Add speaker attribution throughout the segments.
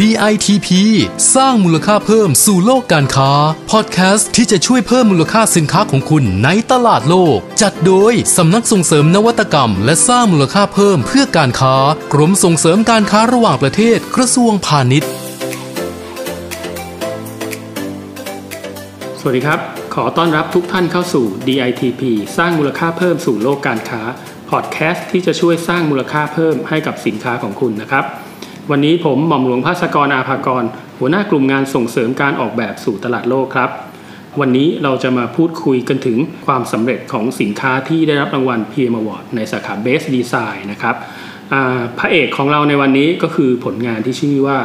Speaker 1: DITP สร้างมูลค่าเพิ่มสู่โลกการค้า พอดแคสต์ที่จะช่วยเพิ่มมูลค่าสินค้าของคุณในตลาดโลก จัดโดยสำนักส่งเสริมนวัตกรรม และสร้างมูลค่าเพิ่มเพื่อการค้า กรมส่งเสริมการค้าระหว่างประเทศกระทรวงพาณิชย์
Speaker 2: สวัสดีครับ ขอต้อนรับทุกท่านเข้าสู่ DITP สร้างมูลค่าเพิ่มสู่โลกการค้า พอดแคสต์ที่จะช่วยสร้างมูลค่าเพิ่มให้กับสินค้าของคุณนะครับ วันนี้ผมหม่อมหลวงภาสกรอาภากร หัวหน้ากลุ่มงานส่งเสริมการออกแบบสู่ตลาดโลกครับ วันนี้เราจะมาพูดคุยกันถึงความสำเร็จของสินค้าที่ได้รับรางวัล PM Award ในสาขา Best Design นะครับพระเอกของเราในวันนี้ก็คือผลงานที่ชื่อว่า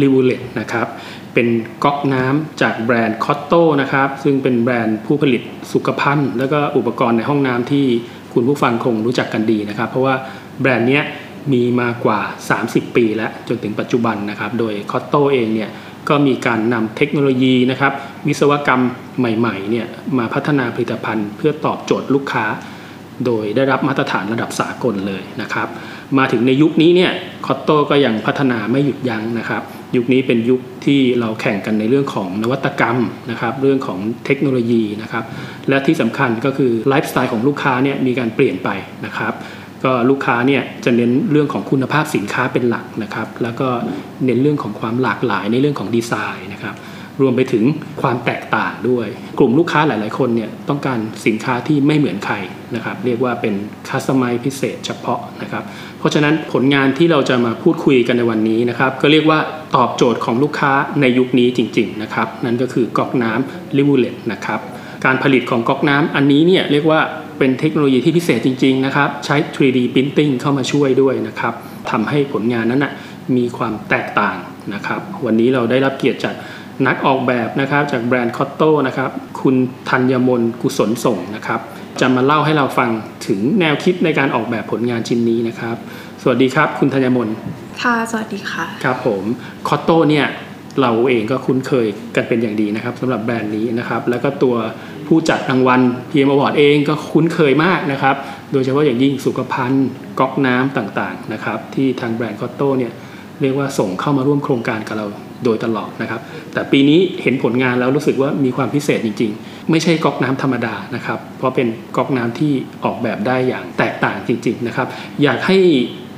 Speaker 2: l i v u l e t นะครับ เป็นก๊อกน้ำจากแบรนด์คอตโตนะครับ ซึ่งเป็นแบรนด์ผู้ผลิตสุขภัณฑ์ แล้วก็อุปกรณ์ในห้องน้ำที่คุณผู้ฟังคงรู้จักกันดีนะครับ เพราะว่าแบรนด์เนี้ย มีมากว่า 30 ปีแล้วจนถึงปัจจุบันนะครับ โดยคอตโตเองเนี่ยก็มีการนำเทคโนโลยีนะครับวิศวกรรมใหม่ๆเนี่ยมาพัฒนาผลิตภัณฑ์ เพื่อตอบโจทย์ลูกค้า โดยได้รับมาตรฐานระดับสากลเลยนะครับ มาถึงในยุคนี้เนี่ยคอตโต้ก็ยังพัฒนาไม่หยุดยั้งนะครับ ยุคนี้เป็นยุคที่เราแข่งกันในเรื่องของนวัตกรรมนะครับ เรื่องของเทคโนโลยีนะครับ และที่สำคัญก็คือไลฟ์สไตล์ของลูกค้าเนี่ยมีการเปลี่ยนไปนะครับ ก็ลูกค้าเนี่ยจะเน้นเรื่องของคุณภาพสินค้าเป็นหลักนะครับ แล้วก็เน้นเรื่องของความหลากหลายในเรื่องของดีไซน์นะครับ รวมไปถึงความแตกต่างด้วย กลุ่มลูกค้าหลาย ๆ คนเนี่ยต้องการสินค้าที่ไม่เหมือนใครนะครับ เรียกว่าเป็นคัสตอมไมพิเศษเฉพาะนะครับ เพราะฉะนั้นผลงานที่เราจะมาพูดคุยกันในวันนี้นะครับ ก็เรียกว่าตอบโจทย์ของลูกค้าในยุคนี้จริง ๆ นะครับ นั่นก็คือก๊อกน้ำ Rivulet นะครับ การผลิตของก๊อกน้ำอันนี้เนี่ยเรียกว่า เป็นเทคโนโลยีที่พิเศษจริงๆนะครับใช้ 3D Printing เข้ามาช่วยด้วยนะครับทำให้ผลงานนั้นนะมีความแตกต่างนะครับวันนี้เราได้รับเกียรติจากนักออกแบบนะครับจากแบรนด์ COTTO นะครับคุณธัญมนกุศลส่งนะครับจะมาเล่าให้เราฟังถึงแนวคิดในการออกแบบผลงานชิ้นนี้นะครับ สวัสดีครับ คุณธัญมน
Speaker 3: ค่ะ สวัสดีค่ะ
Speaker 2: ครับผมคอตโต้เนี่ยเราเองก็คุ้นเคยกันเป็นอย่างดีนะครับสำหรับแบรนด์นี้นะครับ แล้วก็ตัว ผู้จัดรางวัล PM Award เองก็คุ้นเคยมากนะครับ โดยเฉพาะอย่างยิ่งสุขภัณฑ์ก๊อกน้ำต่างๆนะครับที่ทางแบรนด์คอตโต้เนี่ยเรียกว่าส่งเข้ามาร่วมโครงการกับเราโดยตลอดนะครับ แต่ปีนี้เห็นผลงานแล้วรู้สึกว่ามีความพิเศษจริง ๆ ไม่ใช่ก๊อกน้ำธรรมดานะครับ เพราะเป็นก๊อกน้ำที่ออกแบบได้อย่างแตกต่างจริง ๆนะครับ อยากให้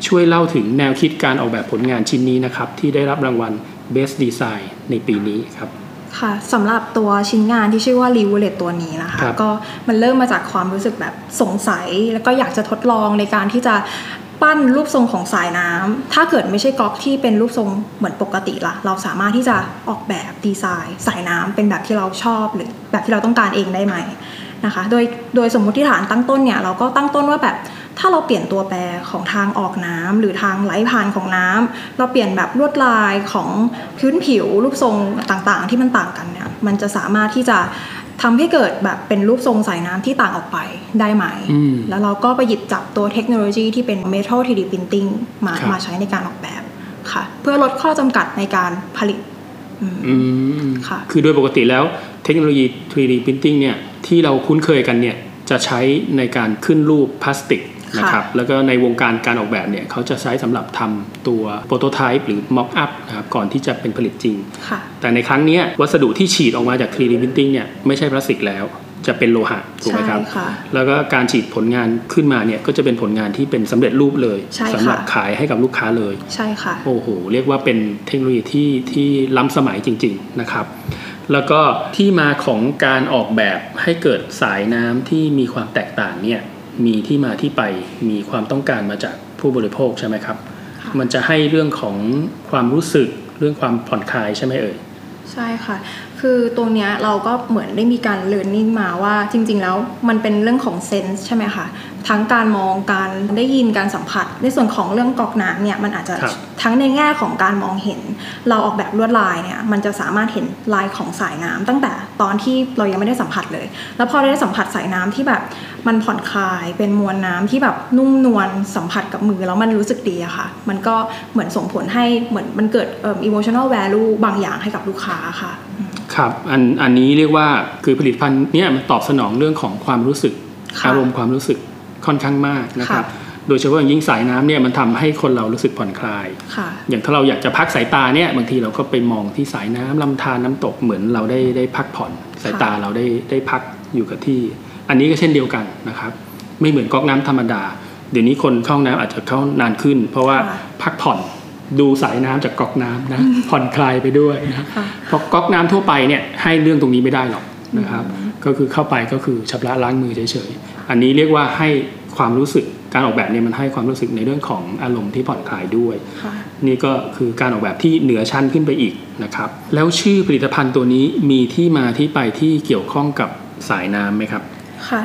Speaker 2: ช่วยเล่าถึงแนวคิดการออกแบบผลงานชิ้นนี้นะครับ ที่ได้รับรางวัล Best Design ในปีนี้ครับ
Speaker 3: ค่ะสำหรับตัวชิ้นงานที่ชื่อว่า r e v o l e t ตัวนี้นะคะ
Speaker 2: ครับ
Speaker 3: ก็มันเริ่มมาจากความรู้สึกแบบสงสัย แล้วก็อยากจะทดลองในการที่จะปั้นรูปทรงของสายน้ำถ้าเกิดไม่ใช่ก๊อกที่เป็นรูปทรงเหมือนปกติล่ะ เราสามารถที่จะออกแบบดีไซน์ สายน้ำเป็นแบบที่เราชอบหรือแบบที่เราต้องการเองได้ไหมนะคะ โดยโดยสมมติฐานตั้งต้นเนี่ยเราก็ตั้งต้นว่าแบบ ถ้าเราเปลี่ยนตัวแปรของทางออกน้ำหรือทางไหลผ่านของน้ำเราเปลี่ยนแบบลวดลายของพื้นผิวรูปทรงต่างๆ ที่มันต่างกันเนี่ยมันจะสามารถที่จะทำให้เกิดแบบเป็นรูปทรงสายน้ำที่ต่างออกไปได้ไหม
Speaker 2: อืม
Speaker 3: แล้วเราก็ไปหยิบจับตัวเทคโนโลยีที่เป็น Metal 3D Printing มา
Speaker 2: ครับ
Speaker 3: มาใช้ในการออกแบบค่ะ เพื่อลดข้อจำกัดในการผลิตอืม
Speaker 2: อืม
Speaker 3: ค่ะ
Speaker 2: คือโดยปกติแล้วเทคโนโลยี 3D Printing เนี่ยที่เราคุ้นเคยกันเนี่ยจะใช้ในการขึ้นรูปพลาสติก นะครับแล้วก็ในวงการการออกแบบเนี่ยเขาจะใช้สำหรับทำตัวโปรโตไทป์หรือ Mock up นะครับก่อนที่จะเป็นผลิตจริง
Speaker 3: ค่ะ
Speaker 2: แต่ในครั้งเนี้ยวัสดุที่ฉีดออกมาจาก 3D Printing เนี่ยไม่ใช่พลาสติกแล้วจะเป็นโลหะถูกไหมครับ
Speaker 3: ใช่ค่ะ
Speaker 2: แล้วก็การฉีดผลงานขึ้นมาเนี่ยก็จะเป็นผลงานที่เป็นสำเร็จรูปเลย
Speaker 3: ใช่ค่ะ
Speaker 2: สำหรับขายให้กับลูกค้าเลย
Speaker 3: ใช่ค่ะ
Speaker 2: โอ้โห เรียกว่าเป็นเทคโนโลยีที่ที่ล้ำสมัยจริง ๆ นะครับ แล้วก็ที่มาของการออกแบบให้เกิดสายน้ำที่มีความแตกต่างเนี่ย มีที่มาที่ไปมีความต้องการมาจากผู้บริโภคใช่ไหมครับ
Speaker 3: ค่ะ
Speaker 2: มันจะให้เรื่องของความรู้สึกเรื่องความผ่อนคลายใช่ไหมเอ่ย
Speaker 3: ใช่ค่ะ คือตัวเนี้ยเราก็เหมือนได้มีการเรียนรู้มาว่าจริง ๆ แล้วมันเป็นเรื่องของเซนส์ใช่ไหมคะทั้งการมองการได้ยินการสัมผัส ในส่วนของเรื่องกรอกน้ำเนี่ยมันอาจจะ
Speaker 2: ครับ
Speaker 3: ทั้งในแง่ของการมองเห็น เราออกแบบลวดลายเนี่ยมันจะสามารถเห็นลายของสายน้ำตั้งแต่ตอนที่เรายังไม่ได้สัมผัสเลย แล้วพอได้สัมผัสสายน้ำที่แบบมันผ่อนคลายเป็นมวลน้ำที่แบบนุ่มนวลสัมผัสกับมือแล้วมันรู้สึกดีอะค่ะ มันก็เหมือนส่งผลให้เหมือนมันเกิดเอ่อ emotional value บางอย่างให้กับลูกค้าค่ะ
Speaker 2: ครับอันอันนี้เรียกว่าคือผลิตภัณฑ์เนี่ยมันตอบสนองเรื่องของความรู้สึก
Speaker 3: ค่ะ
Speaker 2: อารมณ์ความรู้สึกค่อนข้างมากนะครับ
Speaker 3: ค่ะ
Speaker 2: โดยเฉพาะอย่างยิ่งสายน้ำเนี่ยมันทำให้คนเรารู้สึกผ่อนคลาย
Speaker 3: ค่ะ
Speaker 2: อย่างถ้าเราอยากจะพักสายตาเนี่ยบางทีเราก็ไปมองที่สายน้ำลำธารน้ำตกเหมือนเราได้ได้พักผ่อน สายตาเราได้ได้พักอยู่กับที่ อันนี้ก็เช่นเดียวกันนะครับ ไม่เหมือนก๊อกน้ำธรรมดา เดี๋ยวนี้คนเข้าห้องน้ำอาจจะเข้านานขึ้น เพราะว่า
Speaker 3: ค่ะ
Speaker 2: พักผ่อน ดูสายน้ำจากก๊อกน้ำนะผ่อนคลายไปด้วยนะ
Speaker 3: ค่ะ
Speaker 2: เพราะก๊อกน้ำทั่วไปเนี่ยให้เรื่องตรงนี้ไม่ได้หรอกนะครับก็คือเข้าไปก็คือชำระล้างมือเฉยๆอันนี้เรียกว่าให้ความรู้สึกการออกแบบเนี่ยมันให้ความรู้สึกในเรื่องของอารมณ์ที่ผ่อนคลายด้วย
Speaker 3: ค่ะ
Speaker 2: นี่ก็คือการออกแบบที่เหนือชั้นขึ้นไปอีกนะครับ แล้วชื่อผลิตภัณฑ์ตัวนี้มีที่มาที่ไปที่เกี่ยวข้องกับสายน้ำไหมครับ
Speaker 3: ค่ะ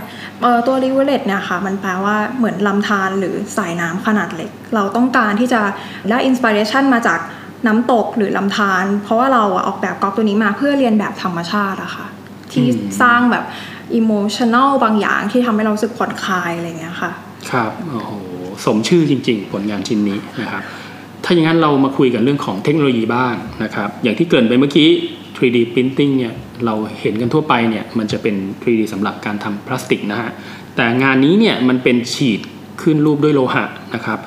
Speaker 3: ตัว r i v e r l e t เนี่ยค่ะมันแปลว่าเหมือนลำธารหรือสายน้ำขนาดเล็ก เราต้องการที่จะได้ inspiration มาจากน้ำตกหรือลำธารเพราะว่าเราออกแบบก๊อกตัวนี้มาเพื่อเลียนแบบธรรมชาติอะค่ะที่สร้างแบบอิโมชัน a ลบางอย่างที่ทำให้เราสึกผ่อนคลายอะไรเงี้ยค่ะ
Speaker 2: ครับโอ้โหสมชื่อจริง ๆ ผลงานชิ้นนี้นะครับถ้าอย่างนั้นเรามาคุยกันเรื่องของเทคโนโลยีบ้างนะครับ อย่างที่เกินไปเมื่อกี้ 3D Printing เนี่ยเราเห็นกันทั่วไปเนี่ยมันจะเป็น 3D สำหรับการทำพลาสติกนะฮะแต่งานนี้เนี่ยมันเป็นฉีดขึ้นรูปด้วยโลหะนะครับ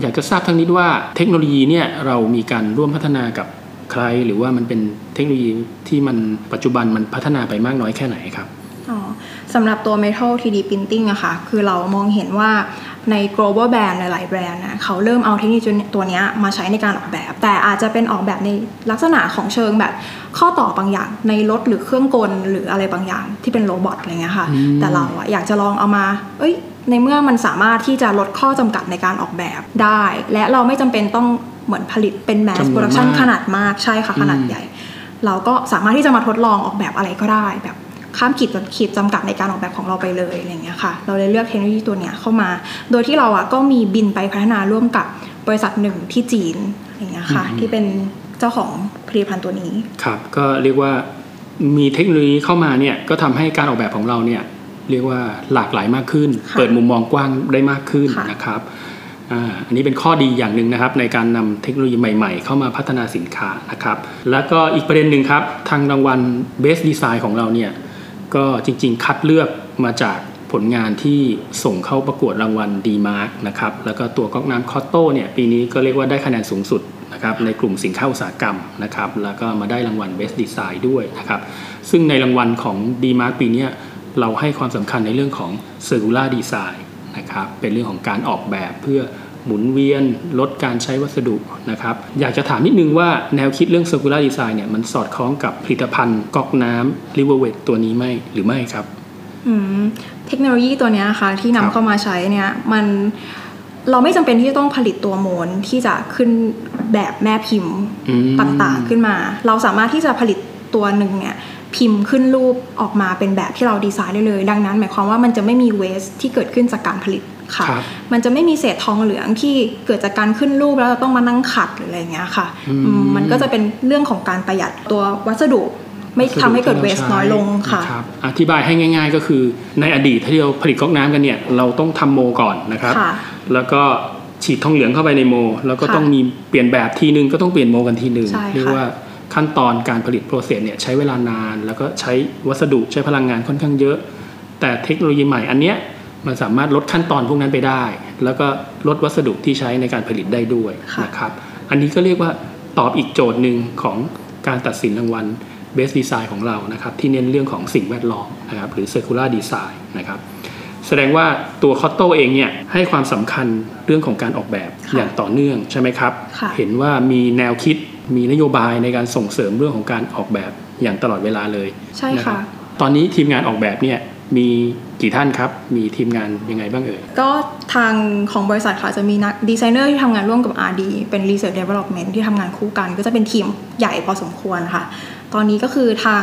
Speaker 2: อยากจะทราบทั้งนี้ว่าเทคโนโลยีเนี่ยเรามีการร่วมพัฒนากับใคร หรือว่ามันเป็นเทคโนโลยีที่มันปัจจุบันมันพัฒนาไปมากน้อยแค่ไหนครับ
Speaker 3: อ๋อสำหรับตัว Metal 3D Printing อะค่ะคือเรามองเห็นว่า ใน global brand หลายๆแบรนด์นะเขาเริ่มเอาเทคโนโลยีตัวเนี้ยมาใช้ในการออกแบบ แต่อาจจะเป็นออกแบบในลักษณะของเชิงแบบข้อต่อบางอย่างในรถหรือเครื่องกลหรืออะไรบางอย่างที่เป็นโรบอทอะไรเงี้ยค่ะ
Speaker 2: อืม
Speaker 3: แต่เราอะอยากจะลองเอามา เอ้ย ในเมื่อมันสามารถที่จะลดข้อจำกัดในการออกแบบได้ และเราไม่จำเป็นต้องเหมือนผลิตเป็น mass
Speaker 2: จำนวน
Speaker 3: production
Speaker 2: มาก
Speaker 3: ขนาดมากใช่ค่ะขนาด
Speaker 2: อืม
Speaker 3: ใหญ่ เราก็สามารถที่จะมาทดลองออกแบบอะไรก็ได้แบบ ข้ามขีดขีดจำกัดในการออกแบบของเราไปเลยอะไรอย่างเงี้ยค่ะ เราเลยเลือกเทคโนโลยีตัวเนี้ยเข้ามา โดยที่เราอะก็มีบินไปพัฒนาร่วมกับบริษัทหนึ่งที่จีนอย่างเงี้ยค่ะ
Speaker 2: อืม
Speaker 3: ที่เป็นเจ้าของผลิตภัณฑ์ตัวนี้
Speaker 2: ครับ ก็เรียกว่ามีเทคโนโลยีเข้ามาเนี่ยก็ทำให้การออกแบบของเราเนี่ยเรียกว่าหลากหลายมากขึ้น
Speaker 3: ค่ะ
Speaker 2: เปิดมุมมองกว้างได้มากขึ้น
Speaker 3: ค่ะ
Speaker 2: นะครับอ่าอันนี้เป็นข้อดีอย่างหนึ่งนะครับ ในการนำเทคโนโลยีใหม่ๆ เข้ามาพัฒนาสินค้านะครับ แล้วก็อีกประเด็นหนึ่งครับ ทางรางวัล Best Design ของเราเนี่ย ก็จริงๆ คัดเลือกมาจากผลงานที่ส่งเข้าประกวดรางวัล d m a r k นะครับแล้วก็ตัวก๊อกน้ำคอตโต้เนี่ยปีนี้ก็เรียกว่าได้คะแนนสูงสุดนะครับในกลุ่มสินค้าอุตสาหกรรมนะครับแล้วก็มาได้รางวัล Best Design ด้วยนะครับซึ่งในรางวัลของ d m a r k ปีนี้เราให้ความสำคัญในเรื่องของ Circular Design นะครับเป็นเรื่องของการออกแบบเพื่อ หมุนเวียนลดการใช้วัสดุนะครับอยากจะถามนิดนึงว่าแนวคิดเรื่อง Circular Design เนี่ยมันสอดคล้องกับผลิตภัณฑ์ก๊อกน้ำ Riverway ตัวนี้ไหมหรือไม่ครับ
Speaker 3: อืมเทคโนโลยีตัวเนี้ยค่ะที่
Speaker 2: ครั
Speaker 3: นำ
Speaker 2: บ
Speaker 3: เข้ามาใช้เนี่ยมันเราไม่จำเป็นที่จะต้องผลิตตัวโมนที่จะขึ้นแบบแม่พิมพ์
Speaker 2: อืม
Speaker 3: ต่างๆขึ้นมา เราสามารถที่จะผลิตตัวหนึ่งเนี่ยพิมพ์ขึ้นรูปออกมาเป็นแบบที่เราดีไซน์ได้เลย ดังนั้น หมายความว่ามันจะไม่มีเวสที่เกิดขึ้นจากการผลิต ค่ะ
Speaker 2: ครับ
Speaker 3: มันจะไม่มีเศษทองเหลืองที่เกิดจากการขึ้นรูปแล้วเราต้องมานั่งขัดหรืออะไรอย่างเงี้ยค่ะ
Speaker 2: อืม
Speaker 3: อืมมันก็จะเป็นเรื่องของการประหยัดตัววัสดุไม่ทำให้เกิดเวสน้อยลงค่ะ
Speaker 2: รับอธิบายให้ง่าย ๆ ก็คือในอดีตที่เราผลิตก๊อกน้ำกันเนี่ยเราต้องทำโมก่อนนะครับ
Speaker 3: ค่ะ
Speaker 2: แล้วก็ฉีดทองเหลืองเข้าไปในโม แล้วก็
Speaker 3: ค่ะ
Speaker 2: ต้องมีเปลี่ยนแบบทีนึงก็ต้องเปลี่ยนโมกันทีนึง
Speaker 3: ใช่ค่ะ
Speaker 2: เรียกว่าขั้นตอนการผลิตโปรเซสเนี่ยใช้เวลานาน แล้วก็ใช้วัสดุใช้พลังงานค่อนข้างเยอะ แต่เทคโนโลยีใหม่อันเนี้ย มันสามารถลดขั้นตอนพวกนั้นไปได้ แล้วก็ลดวัสดุที่ใช้ในการผลิตได้ด้วย
Speaker 3: ค่ะ
Speaker 2: นะครับ อันนี้ก็เรียกว่าตอบอีกโจทย์หนึ่งของการตัดสินรางวัล Best Design ของเรานะครับ ที่เน้นเรื่องของสิ่งแวดล้อมนะครับหรือ Circular Design นะครับแสดงว่าตัวคอตโต้เองเนี่ยให้ความสำคัญเรื่องของการออกแบบ
Speaker 3: ค่ะ
Speaker 2: อย่างต่อเนื่องใช่ไหมครับ
Speaker 3: ค่ะ
Speaker 2: เห็นว่ามีแนวคิดมีนโยบายในการส่งเสริมเรื่องของการออกแบบอย่างตลอดเวลาเลย
Speaker 3: ใช่
Speaker 2: นรั
Speaker 3: ค่ะ
Speaker 2: บตอนนี้ทีมงานออกแบบเนี่ย มีกี่ท่านครับ มีทีมงานยังไงบ้างเอ่ย
Speaker 3: ก็ทางของบริษัทค่ะจะมีนักดีไซเนอร์ที่ทำงานร่วมกับ RD เป็น Research Development ที่ทำงานคู่กัน ก็จะเป็นทีมใหญ่พอสมควรค่ะ ตอนนี้ก็คือทาง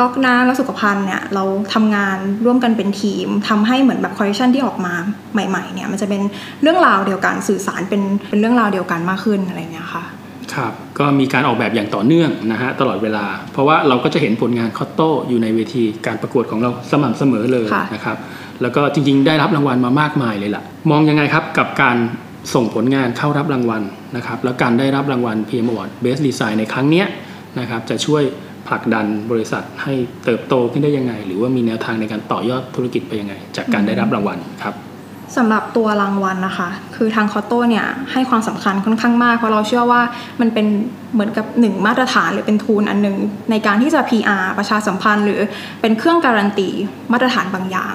Speaker 3: ก๊อกน้ำและสุขภัณฑ์เนี่ยเราทำงานร่วมกันเป็นทีมทำให้เหมือนแบบคอลเลคชันที่ออกมาใหม่ๆเนี่ยมันจะเป็นเรื่องราวเดียวกันสื่อสารเป็นเป็นเรื่องราวเดียวกันมากขึ้นอะไรเงี้ยค่ะ
Speaker 2: ครับก็มีการออกแบบอย่างต่อเนื่องนะฮะตลอดเวลา เพราะว่าเราก็จะเห็นผลงาน COTTO อยู่ในเวทีการประกวดของเราสม่ำเสมอเลย
Speaker 3: ค่ะ
Speaker 2: นะครับแล้วก็จริงๆ ได้รับรางวัลมามากมายเลยล่ะ มองยังไงครับกับการส่งผลงานเข้ารับรางวัลนะครับแล้วการได้รับรางวัล PM Award Best Design ในครั้งเนี้ยนะครับจะช่วยผลักดันบริษัทให้เติบโตขึ้นได้ยังไง หรือว่ามีแนวทางในการต่อยอดธุรกิจไปยังไง จากการได้รับรางวัลครับ
Speaker 3: สำหรับตัวรางวัลนะคะ คือทางคอโต้เนี่ยให้ความสำคัญค่อนข้างมาก เพราะเราเชื่อว่ามันเป็นเหมือนกับหนึ่งมาตรฐานหรือเป็นทูลอันหนึ่งในการที่จะ PR ประชาสัมพันธ์ หรือเป็นเครื่องการันตีมาตรฐานบางอย่าง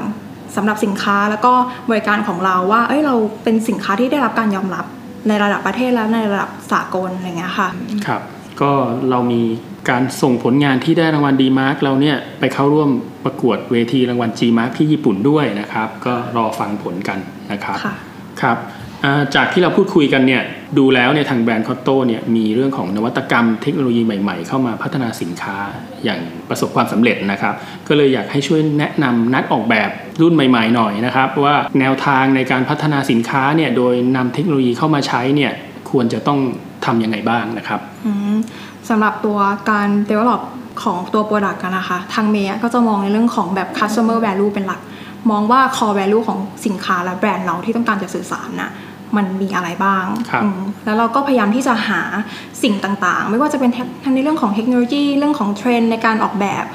Speaker 3: สำหรับสินค้าแล้วก็บริการของเราว่าเอ้ยเราเป็นสินค้าที่ได้รับการยอมรับในระดับประเทศแล้วในระดับสากลอะไรเงี้ยค่ะ
Speaker 2: ครับก็เรามี การส่งผลงานที่ได้รางวัล DEmark เราเนี่ยไปเข้าร่วมประกวดเวทีรางวัล G Mark ที่ญี่ปุ่นด้วยนะครับ ก็รอฟังผลกันนะครับ
Speaker 3: ค่ะ
Speaker 2: ครับอ่าจากที่เราพูดคุยกันเนี่ยดูแล้วเนี่ยทางแบรนด์ COTTO เนี่ยมีเรื่องของนวัตกรรมเทคโนโลยีใหม่ๆ เข้ามาพัฒนาสินค้าอย่างประสบความสำเร็จนะครับ ก็เลยอยากให้ช่วยแนะนำนักออกแบบรุ่นใหม่ ๆ หน่อยนะครับ ว่าแนวทางในการพัฒนาสินค้าเนี่ยโดยนำเทคโนโลยีเข้ามาใช้เนี่ยควรจะต้อง ทำยังไงบ้างนะครับ
Speaker 3: อืมสำหรับตัวการ develop ของตัว Product กันนะคะ ทางเมย์ก็จะมองในเรื่องของแบบ customer value เป็นหลัก มองว่า core value ของสินค้าและแบรนด์เราที่ต้องการจะสื่อสารนะมันมีอะไรบ้าง
Speaker 2: ครับ
Speaker 3: อืมแล้วเราก็พยายามที่จะหาสิ่งต่างๆ ไม่ว่าจะเป็นทั้งในเรื่องของเทคโนโลยี เรื่องของเทรนด์ในการออกแบบ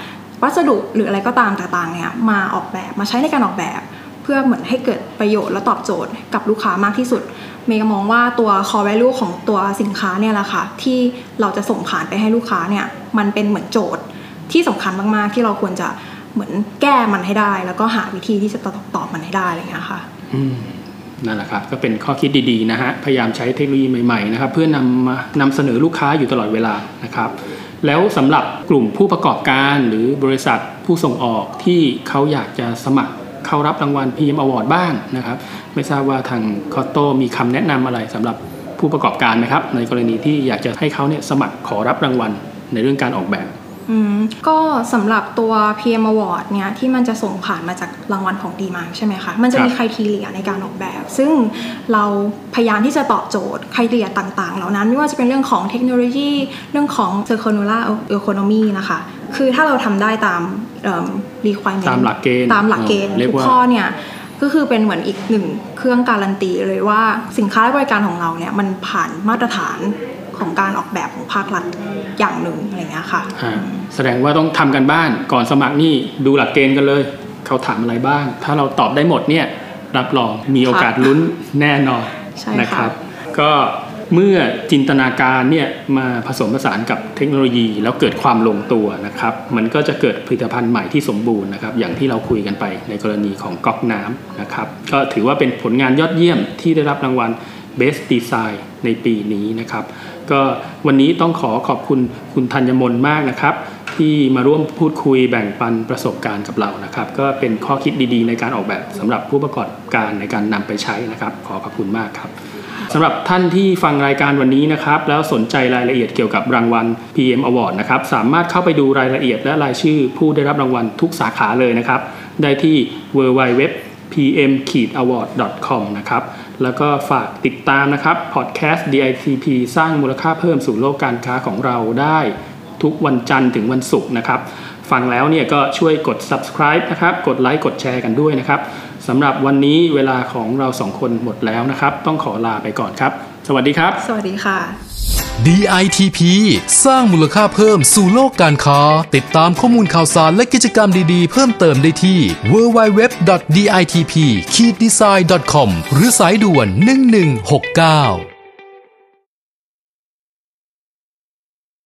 Speaker 3: วัสดุหรืออะไรก็ตามต่างๆเนี่ยมาออกแบบมาใช้ในการออกแบบเพื่อเหมือนให้เกิดประโยชน์และตอบโจทย์กับลูกค้ามากที่สุด เมย์ก็มองว่าตัว core value ของตัวสินค้าเนี่ยแหละค่ะที่เราจะส่งผ่านไปให้ลูกค้าเนี่ยมันเป็นเหมือนโจทย์ที่สำคัญมากๆ ที่เราควรจะเหมือนแก้มันให้ได้ แล้วก็หาวิธีที่จะตอบตอบมันให้ได้อะไรอย่างเงี้ยค่ะ
Speaker 2: อืมนั่นแหละครับก็เป็นข้อคิดดีๆนะฮะพยายามใช้เทคโนโลยีใหม่ๆนะครับเพื่อนำมานำเสนอลูกค้าอยู่ตลอดเวลานะครับ แล้วสำหรับกลุ่มผู้ประกอบการหรือบริษัทผู้ส่งออกที่เขาอยากจะสมัคร เข้ารับรางวัล PM Award บ้างนะครับ ไม่ทราบว่าทางคอตโตมีคำแนะนำอะไรสำหรับผู้ประกอบการไหมครับ ในกรณีที่อยากจะให้เขาเนี่ยสมัครขอรับรางวัลในเรื่องการออกแบบ
Speaker 3: อืมก็สำหรับตัว PM Award เนี่ยที่มันจะส่งผ่านมาจากรางวัลของดีมาใช่ไหมคะ มันจะมี
Speaker 2: ครับ
Speaker 3: ใครทีเลียในการออกแบบ ซึ่งเราพยายามที่จะตอบโจทย์ใครทีเลียต่าง ๆ เหล่านั้นไม่ว่าจะเป็นเรื่องของเทคโนโลยี เรื่องของ circular economy นะคะ คือถ้าเราทำได้ตามเอิ่ม requirement
Speaker 2: ตามหลักเกณฑ์
Speaker 3: ตามหลักเกณฑ์
Speaker 2: เรียก
Speaker 3: ทุก
Speaker 2: ว่า
Speaker 3: ข้อเนี่ยก็คือเป็นเหมือนอีกหนึ่งเครื่องการันตีเลยว่าสินค้าและบริการของเราเนี่ยมันผ่านมาตรฐานของการออกแบบของภาครัฐอย่างหนึ่งอะไรอย่างเงี้ยค่ะ
Speaker 2: อ่าแสดงว่าต้องทำกันบ้านก่อนสมัครนี่ดูหลักเกณฑ์กันเลย เขาถามอะไรบ้าง ถ้าเราตอบได้หมดเนี่ยรับรองมีโอกาสลุ้นแน่นอน
Speaker 3: ใช่ค่ะ
Speaker 2: นะครับ ก็ เมื่อจินตนาการเนี่ยมาผสมผสานกับเทคโนโลยีแล้วเกิดความลงตัวนะครับ มันก็จะเกิดผลิตภัณฑ์ใหม่ที่สมบูรณ์นะครับอย่างที่เราคุยกันไปในกรณีของก๊อกน้ำนะครับก็ถือว่าเป็นผลงานยอดเยี่ยมที่ได้รับรางวัล Best Design ในปีนี้นะครับ ก็วันนี้ต้องขอขอบคุณคุณธัญมนมากนะครับ ที่มาร่วมพูดคุยแบ่งปันประสบการณ์กับเรานะครับ ก็เป็นข้อคิดดีๆ ในการออกแบบสำหรับผู้ประกอบการในการนำไปใช้นะครับ ขอขอบคุณมากครับ สำหรับท่านที่ฟังรายการวันนี้นะครับ แล้วสนใจรายละเอียดเกี่ยวกับรางวัล PM Award นะครับ สามารถเข้าไปดูรายละเอียดและรายชื่อผู้ได้รับรางวัลทุกสาขาเลยนะครับ ได้ที่ www pm-award.com นะครับ แล้วก็ฝากติดตามนะครับ พอดแคสต์ DITP สร้างมูลค่าเพิ่มสู่โลกการค้าของเราได้ ทุกวันจันทร์ถึงวันศุกร์นะครับ ฟังแล้วเนี่ยก็ช่วยกด subscribe นะครับกดไลค์กดแชร์กันด้วยนะครับสำหรับวันนี้เวลาของเราสองคนหมดแล้วนะครับ ต้องขอลาไปก่อนครับ สวัสดีครับ
Speaker 3: สวัสดีค่ะ
Speaker 1: DITP สร้างมูลค่าเพิ่มสู่โลกการค้า ติดตามข้อมูลข่าวสารและกิจกรรมดีๆ เพิ่มเติมได้ที่ www.ditp-design.com หรือสายด่วน 1169